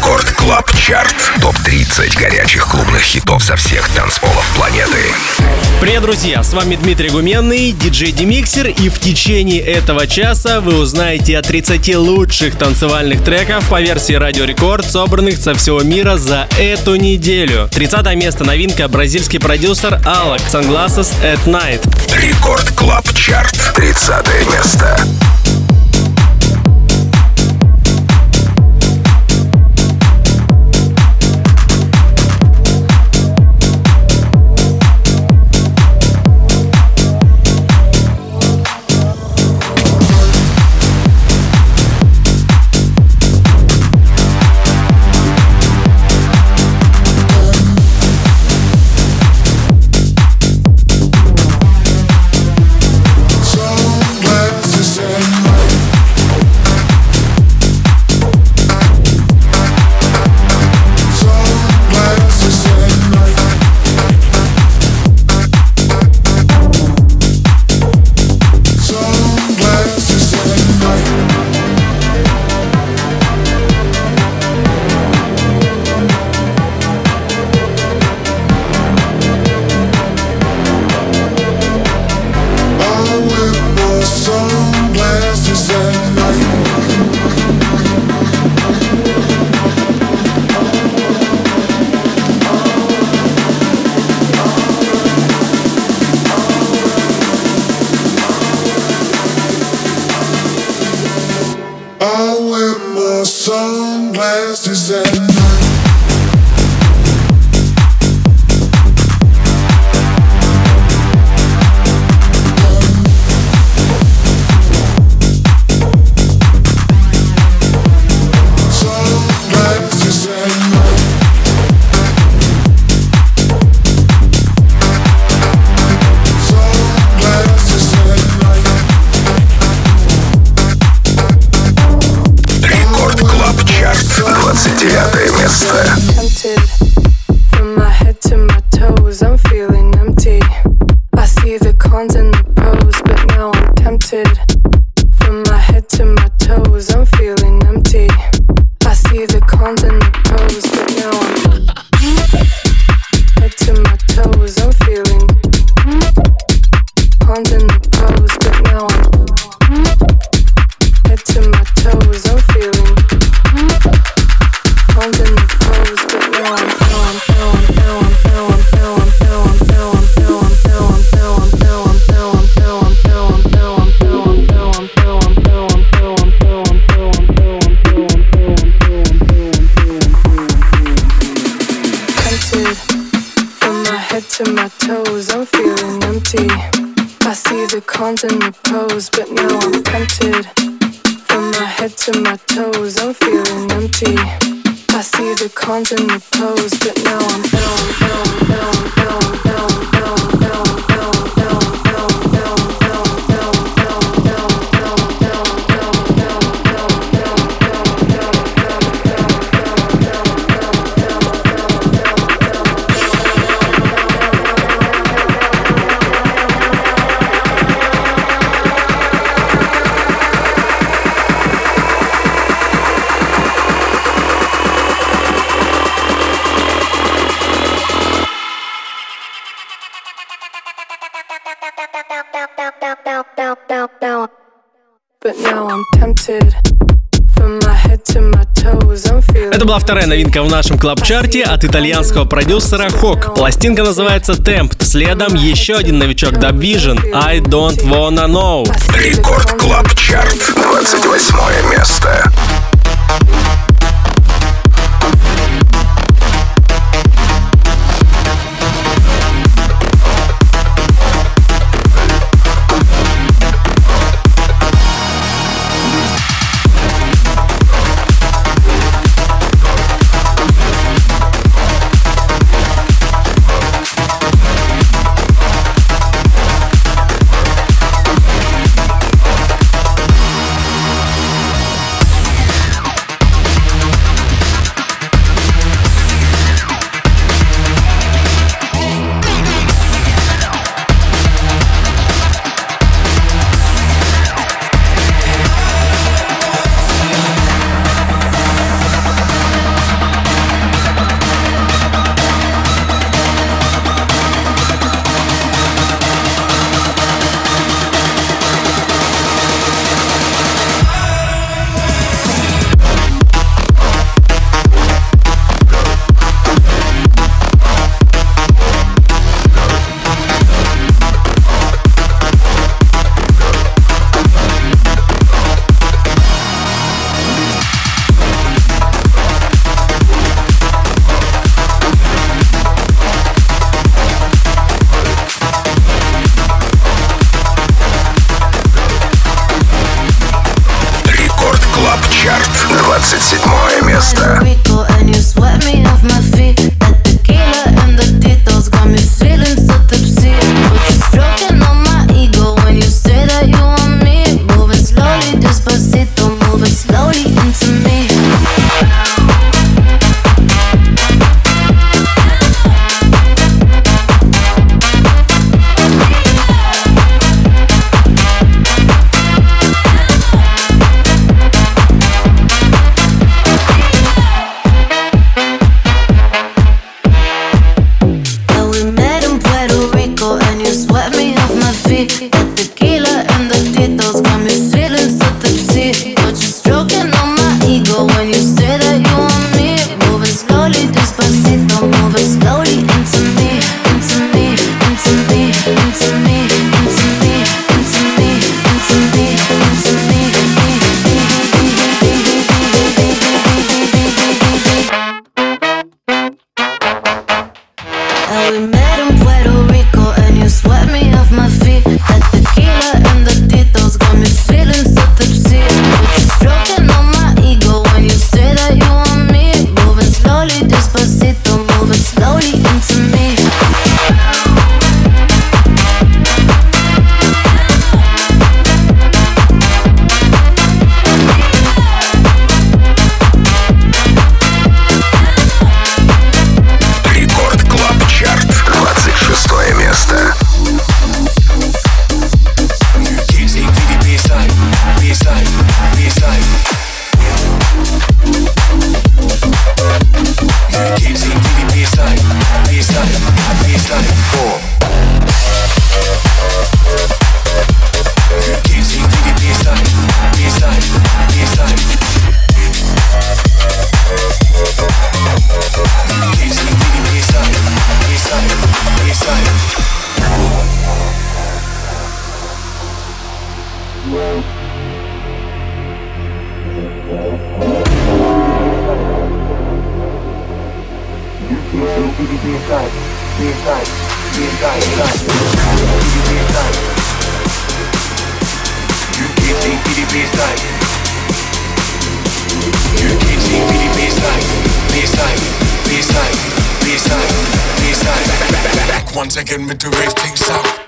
Record Club Chart. Топ-30 горячих клубных хитов со всех танцполов планеты. Привет, друзья! С вами Дмитрий Гуменный, DJ DimixeR, и в течение этого часа вы узнаете о 30 лучших танцевальных треков по версии Радио Рекорд, собранных со всего мира за эту неделю. 30 место новинка бразильский продюсер Alok Sunglasses at Night. Record Club Chart. 30 место. sunglasses and but now I'm ill, ill, ill, ill. Это была вторая новинка в нашем club-чарте от итальянского продюсера Хок. Пластинка называется Tempt. Следом еще один новичок DubVision I Don't Wanna Know. Record Club Chart. 28 место. one taking me to raise things up.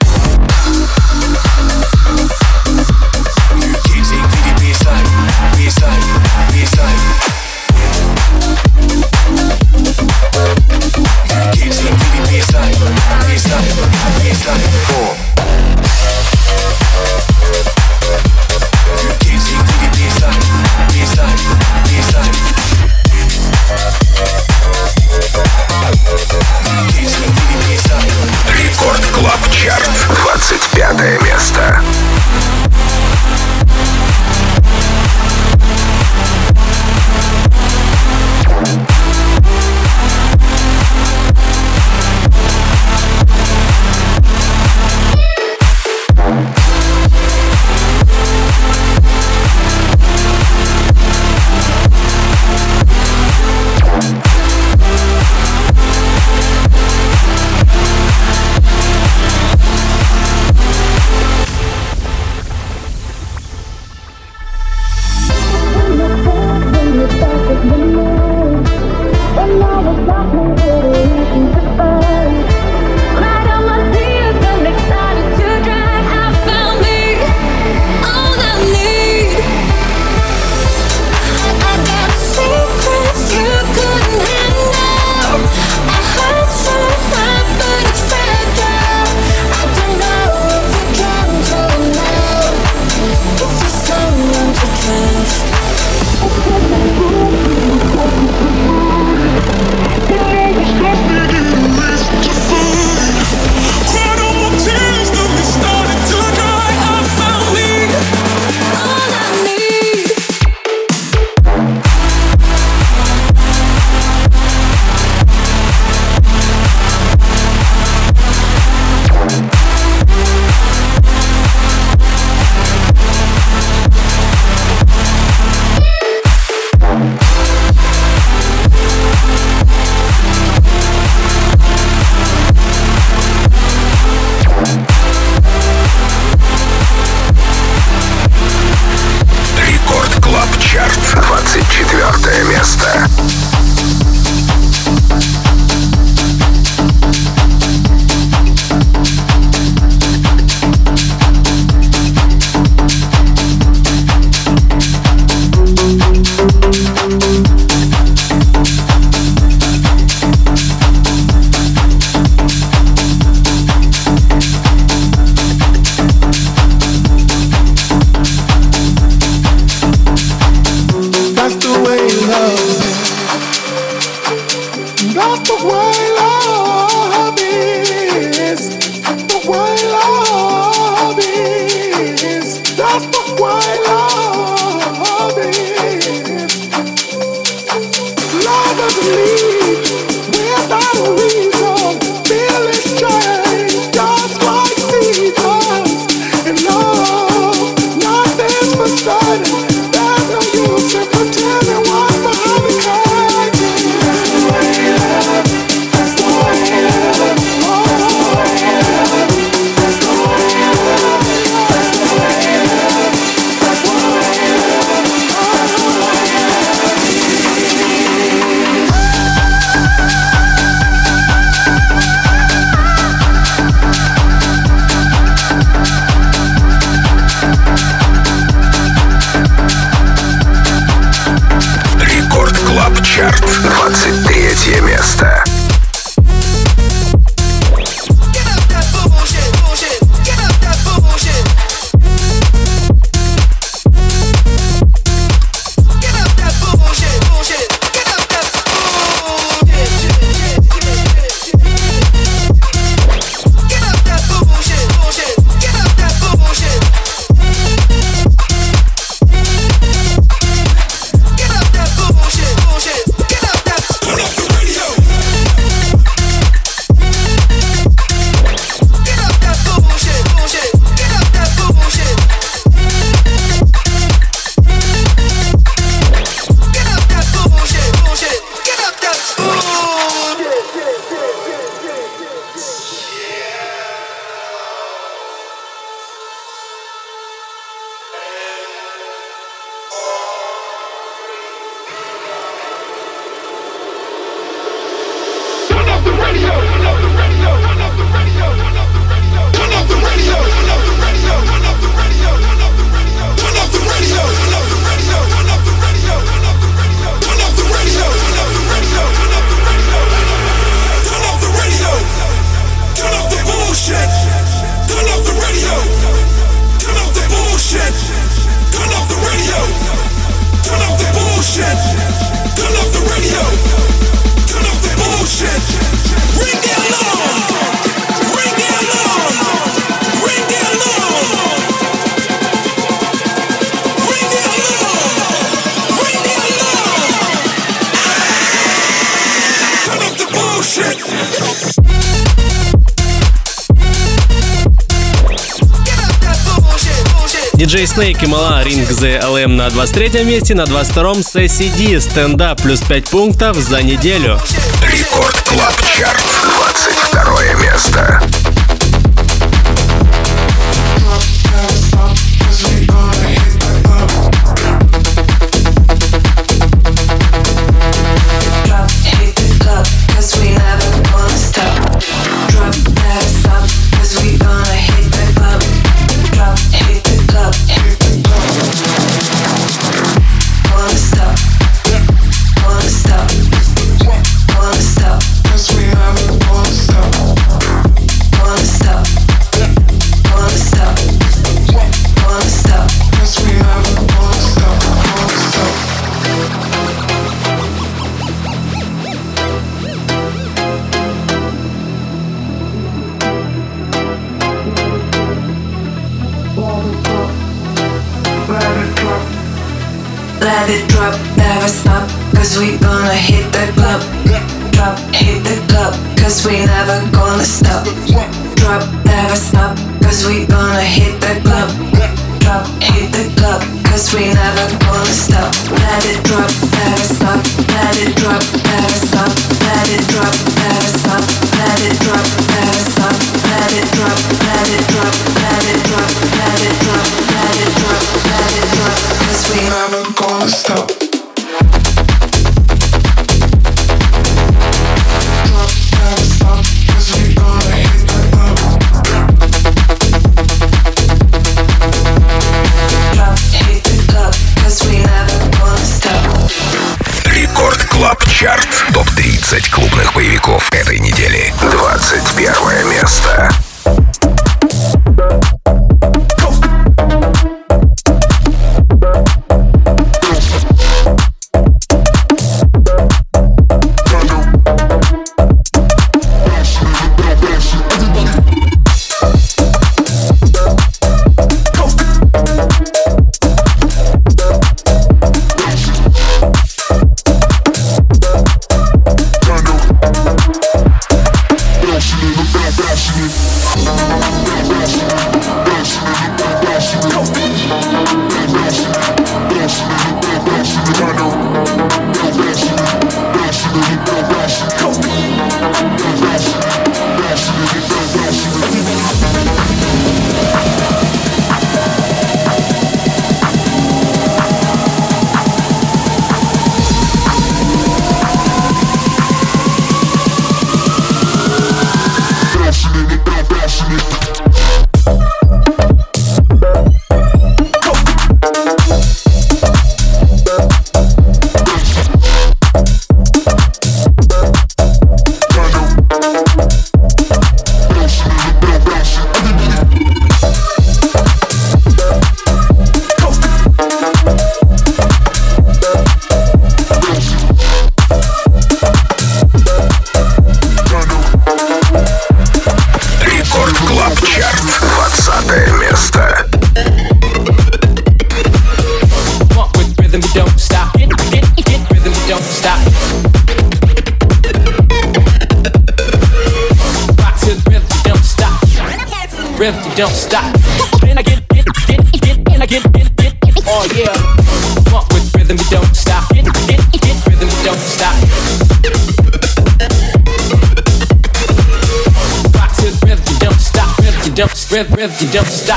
never believe. Turn off the radio. Turn off the bullshit. Ring the alarm. DJ Snake и Malaa Ring The Alarm на 23 месте, на 22-м Сесси Ди Stand Up плюс 5 пунктов за неделю. Record Club Chart, 22 место. You don't, rhythm, rhythm, you don't stop.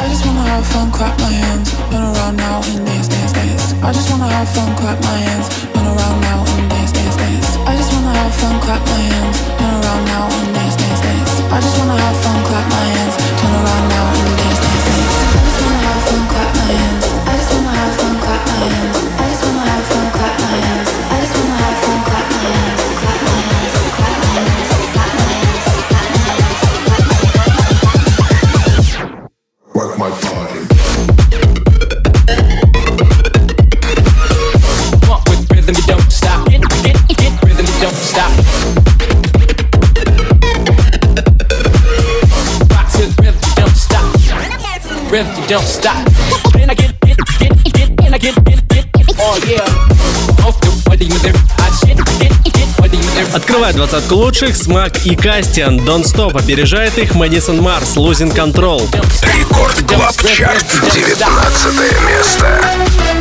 I just wanna have fun, clap my hands, run around now and dance, dance, dance. I just wanna have fun, clap my hands, run around now and dance, dance, dance. I just wanna have fun, clap my hands, run around now and dance, dance, dance. I just wanna have fun, clap my hands, turn around now and dance, dance, dance. I just wanna have fun, clap my hands. I just wanna have fun, clap my hands. I just wanna have fun, clap my hands. Don't stop. Then I get, get, get, get, and I get, get, get, oh yeah. Off the body, you there, I shit, get, get, body, you there. Открывает двадцатку лучших Смак и Кастиан. Don't Stop опережает их Мэдисон Марс. Losing Control. Рекорд Клаб Чарт. 19 место.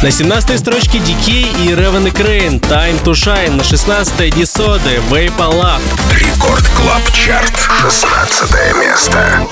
На 17-й строчке DK и Ревен и Крейн Time to Shine. На 16-й Disorder Vape Love. Record Club Chart. 16 место.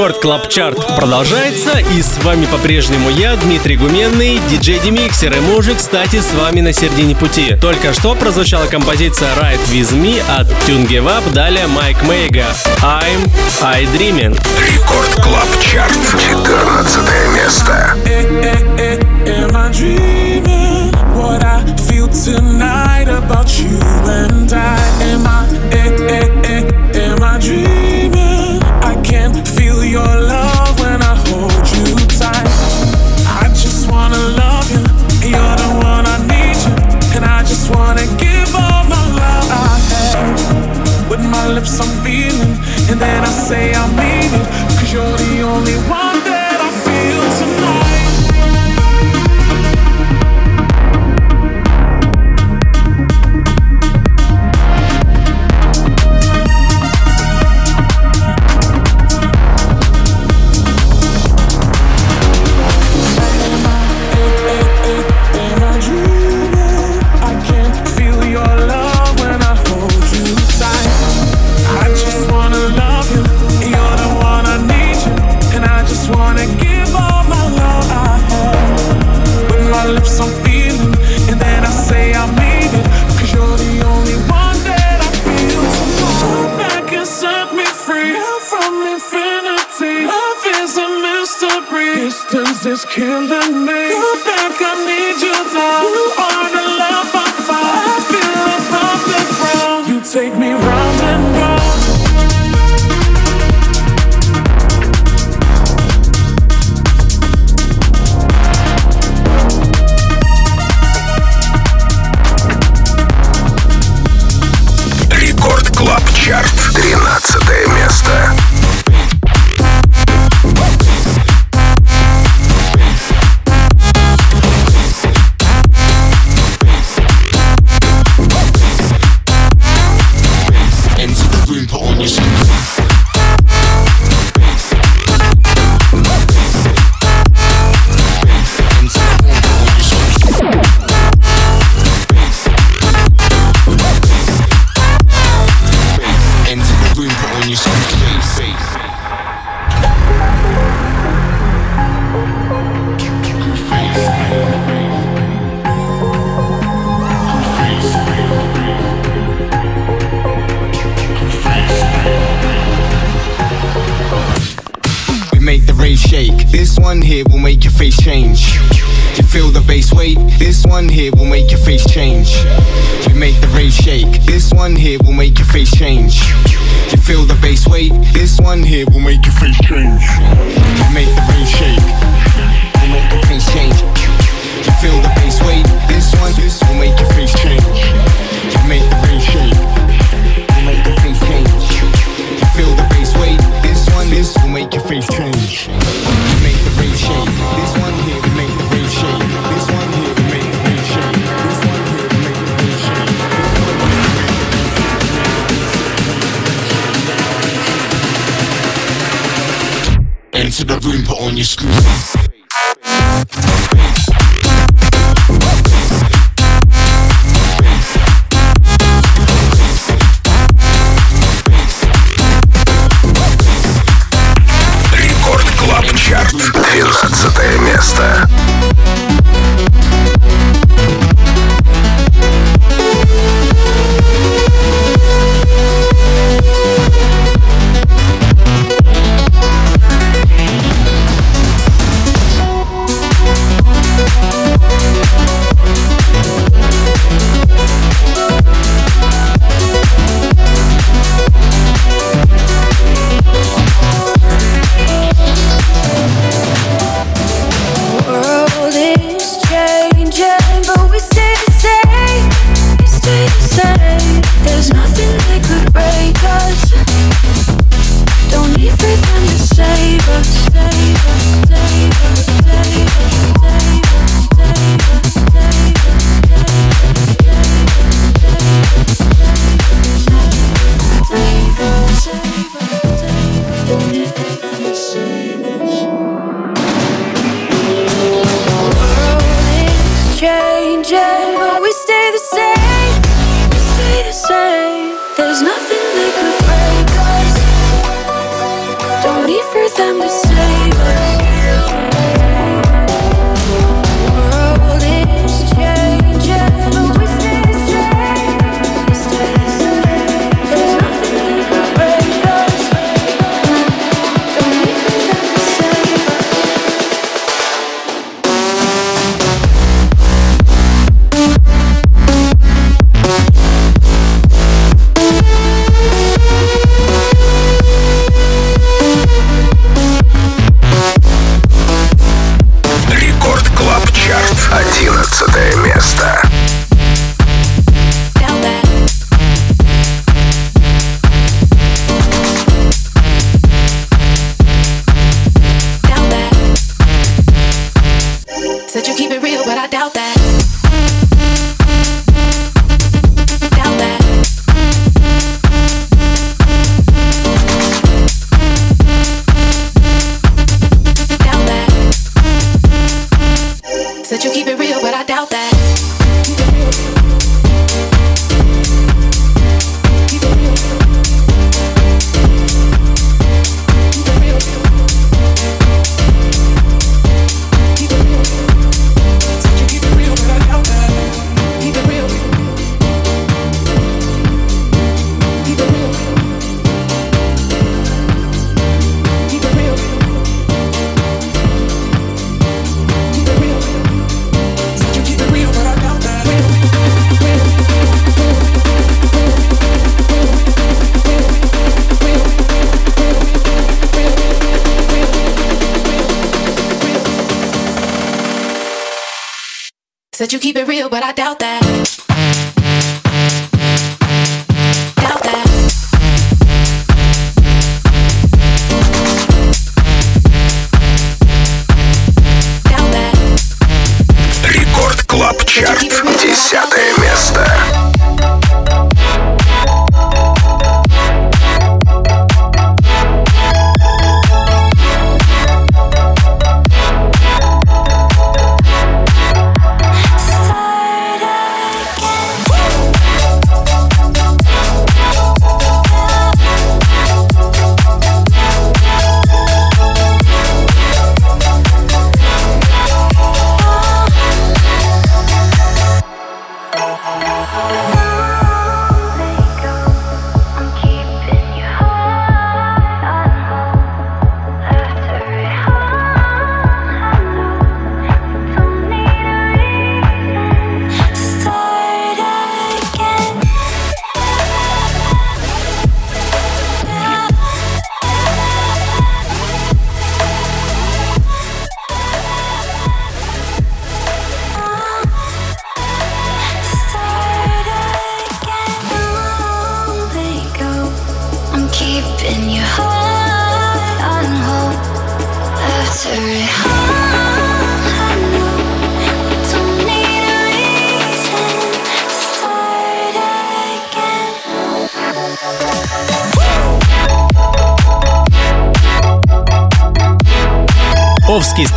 Record Club Chart продолжается, и с вами по-прежнему я, Дмитрий Гуменный, DJ DimixeR, и мы уже, кстати, с вами на середине пути. Только что прозвучала композиция Ride With Me от Tune Give Up, далее Майк Мейга, Am I Dreaming. Record Club Chart, 14 место. Am I dreaming?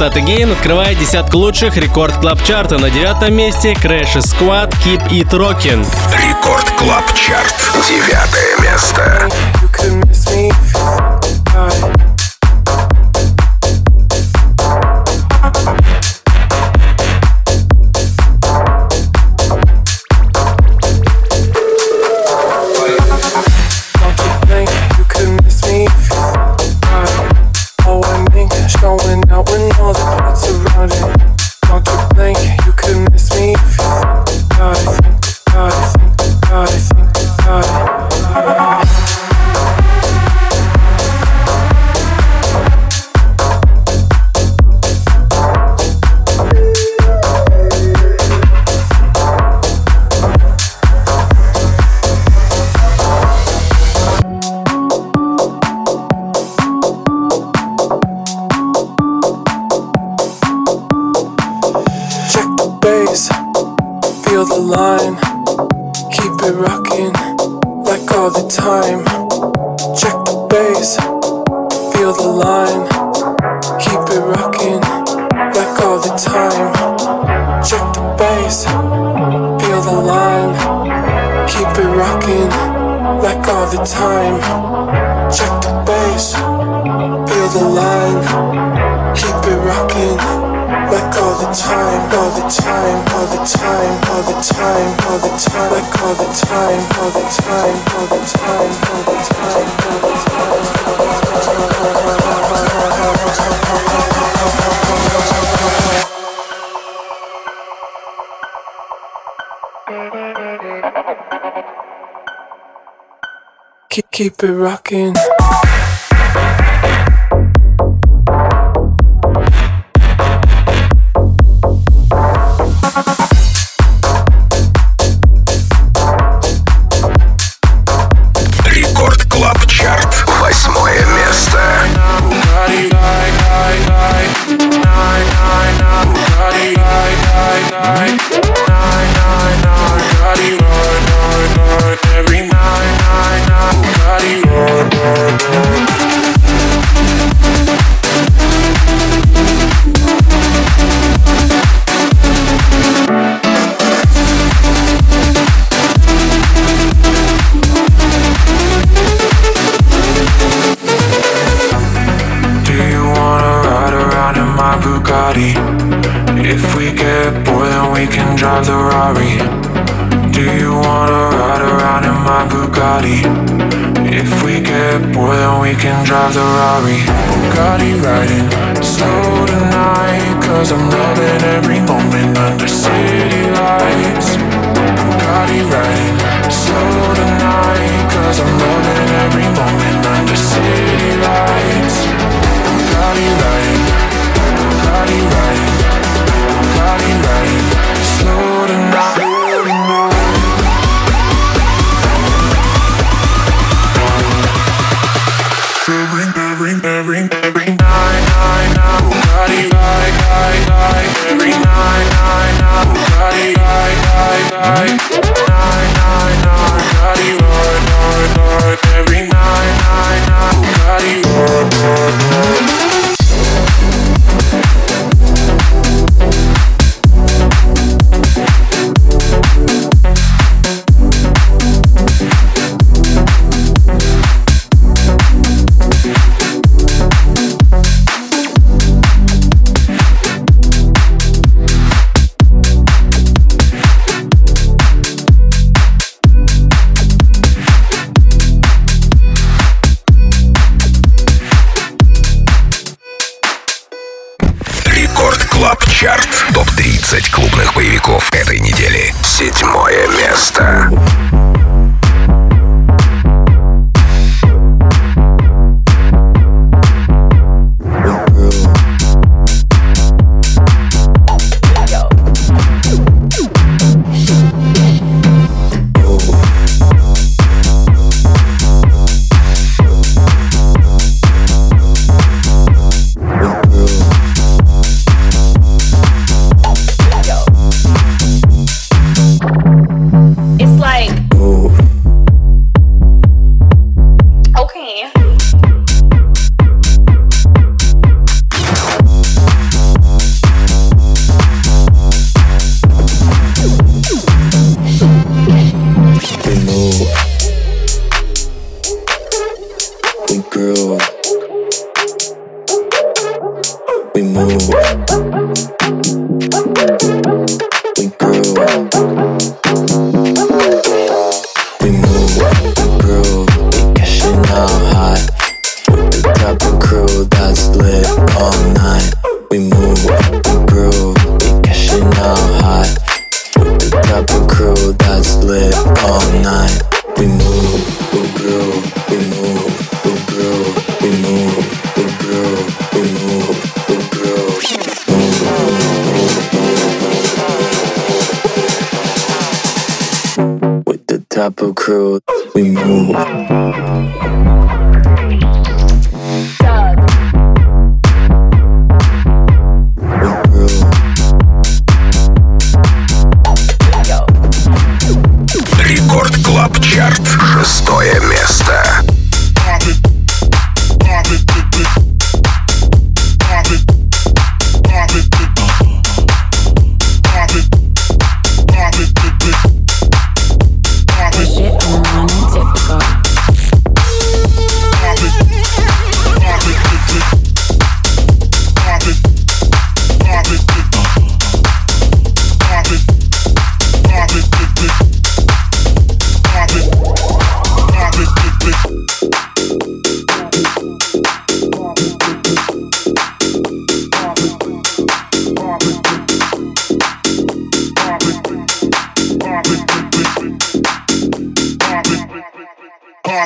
Stat Again открывает десятку лучших рекорд клаб чарта на девятом месте Crash Squad Keep It Rockin. Рекорд клаб чарт девятое место. keep it rocking.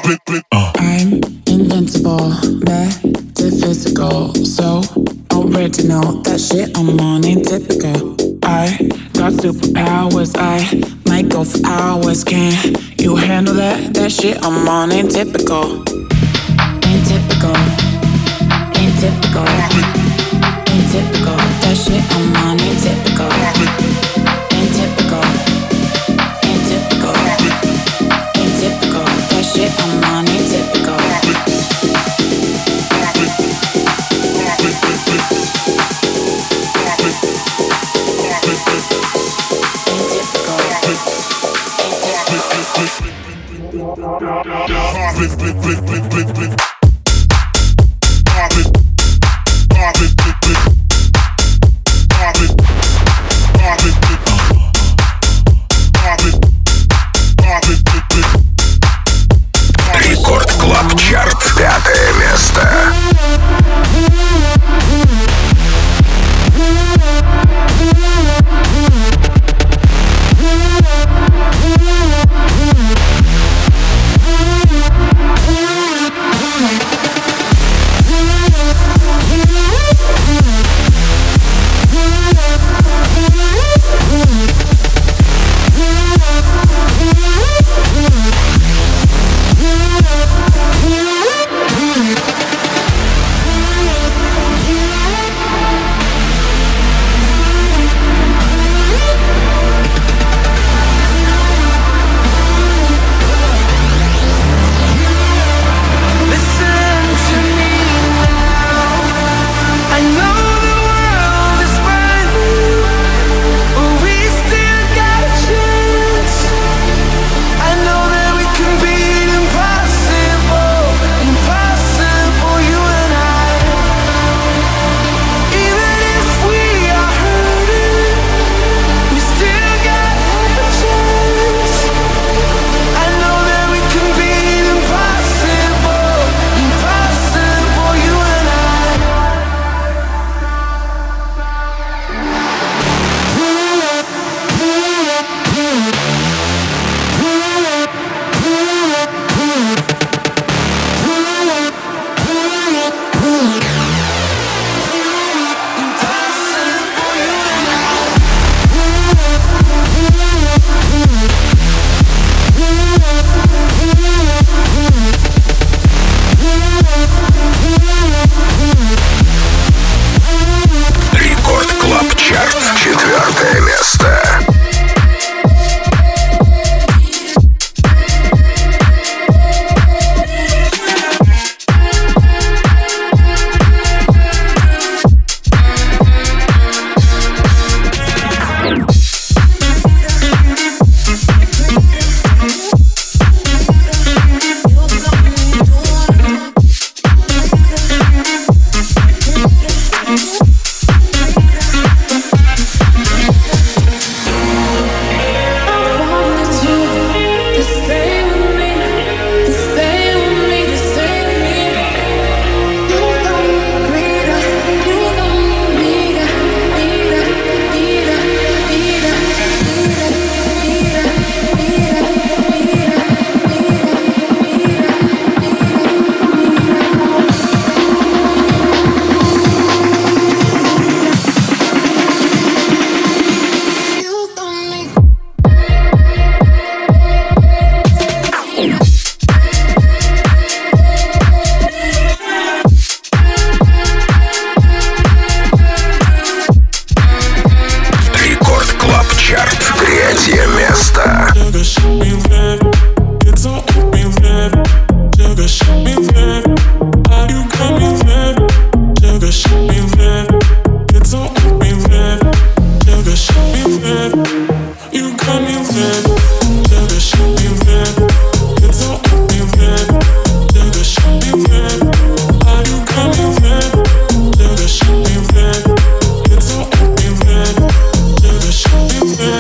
Uh. I'm invincible, metaphysical, so original. That shit I'm on ain't typical. I got superpowers, I might go for hours. Can you handle that? That shit I'm on ain't typical. Ain't typical. Ain't typical. Ain't typical. That shit I'm on ain't typical. Ain't typical. Blip blip blip blip blip blip.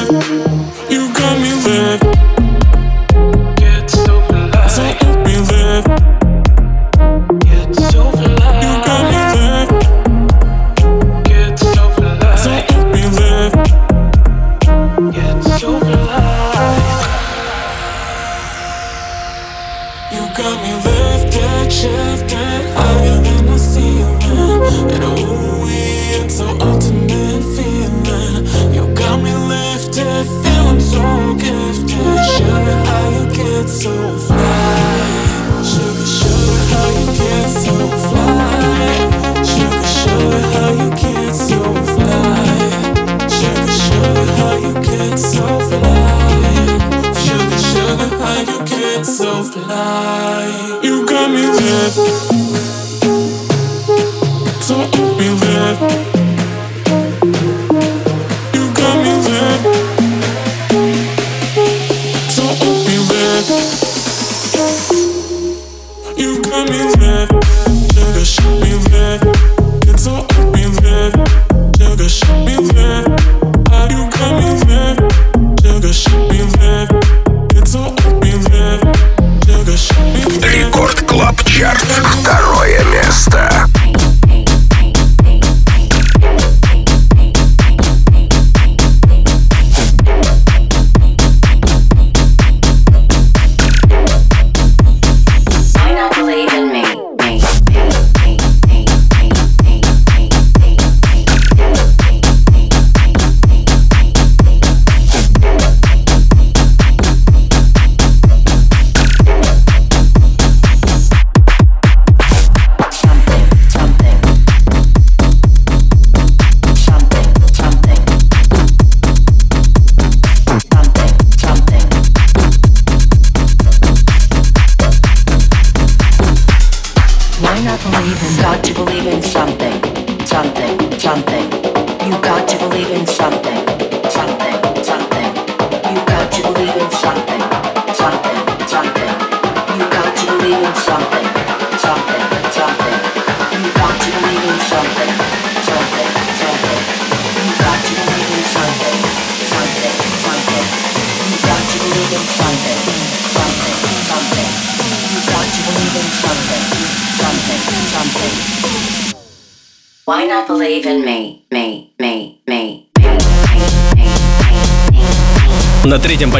Thank you.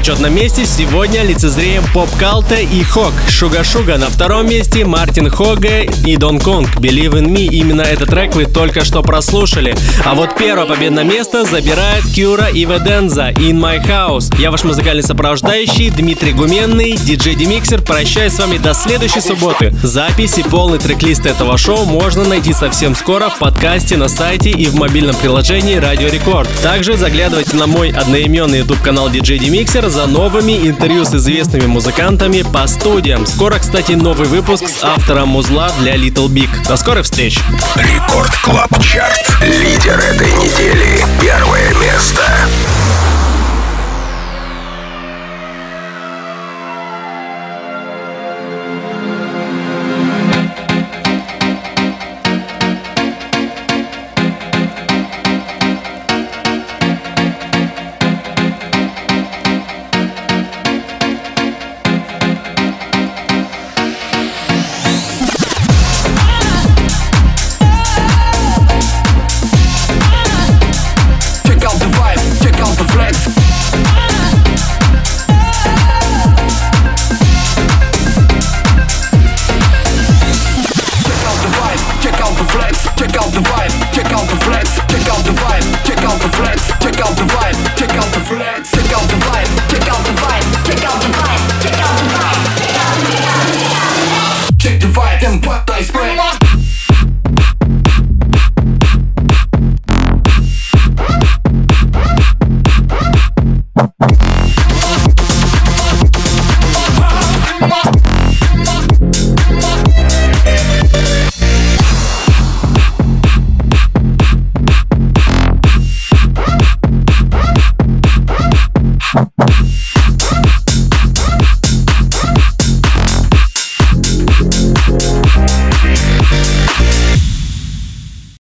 Почетном месте сегодня лицезреем Поп Калта и Хок. Шуга Шуга на втором месте, Мартин Хога и Дон Конг. Believe in Me. Именно этот трек вы только что прослушали. А вот первое победное место забирает Кюра и Веденза In My House. Я ваш музыкальный сопровождающий Дмитрий Гуменный, диджей Демиксер. Прощаюсь с вами до следующей субботы. Запись и полный трек-лист этого шоу можно найти совсем скоро в подкасте на сайте и в мобильном приложении Радио Рекорд. Также заглядывайте на мой одноименный YouTube канал DJ Mixer за новыми интервью с известными музыкантами по студиям. Скоро, кстати, новый выпуск с автором музла для Little Big. До скорых встреч! Record Club Chart. Лидер этой недели. Первое место.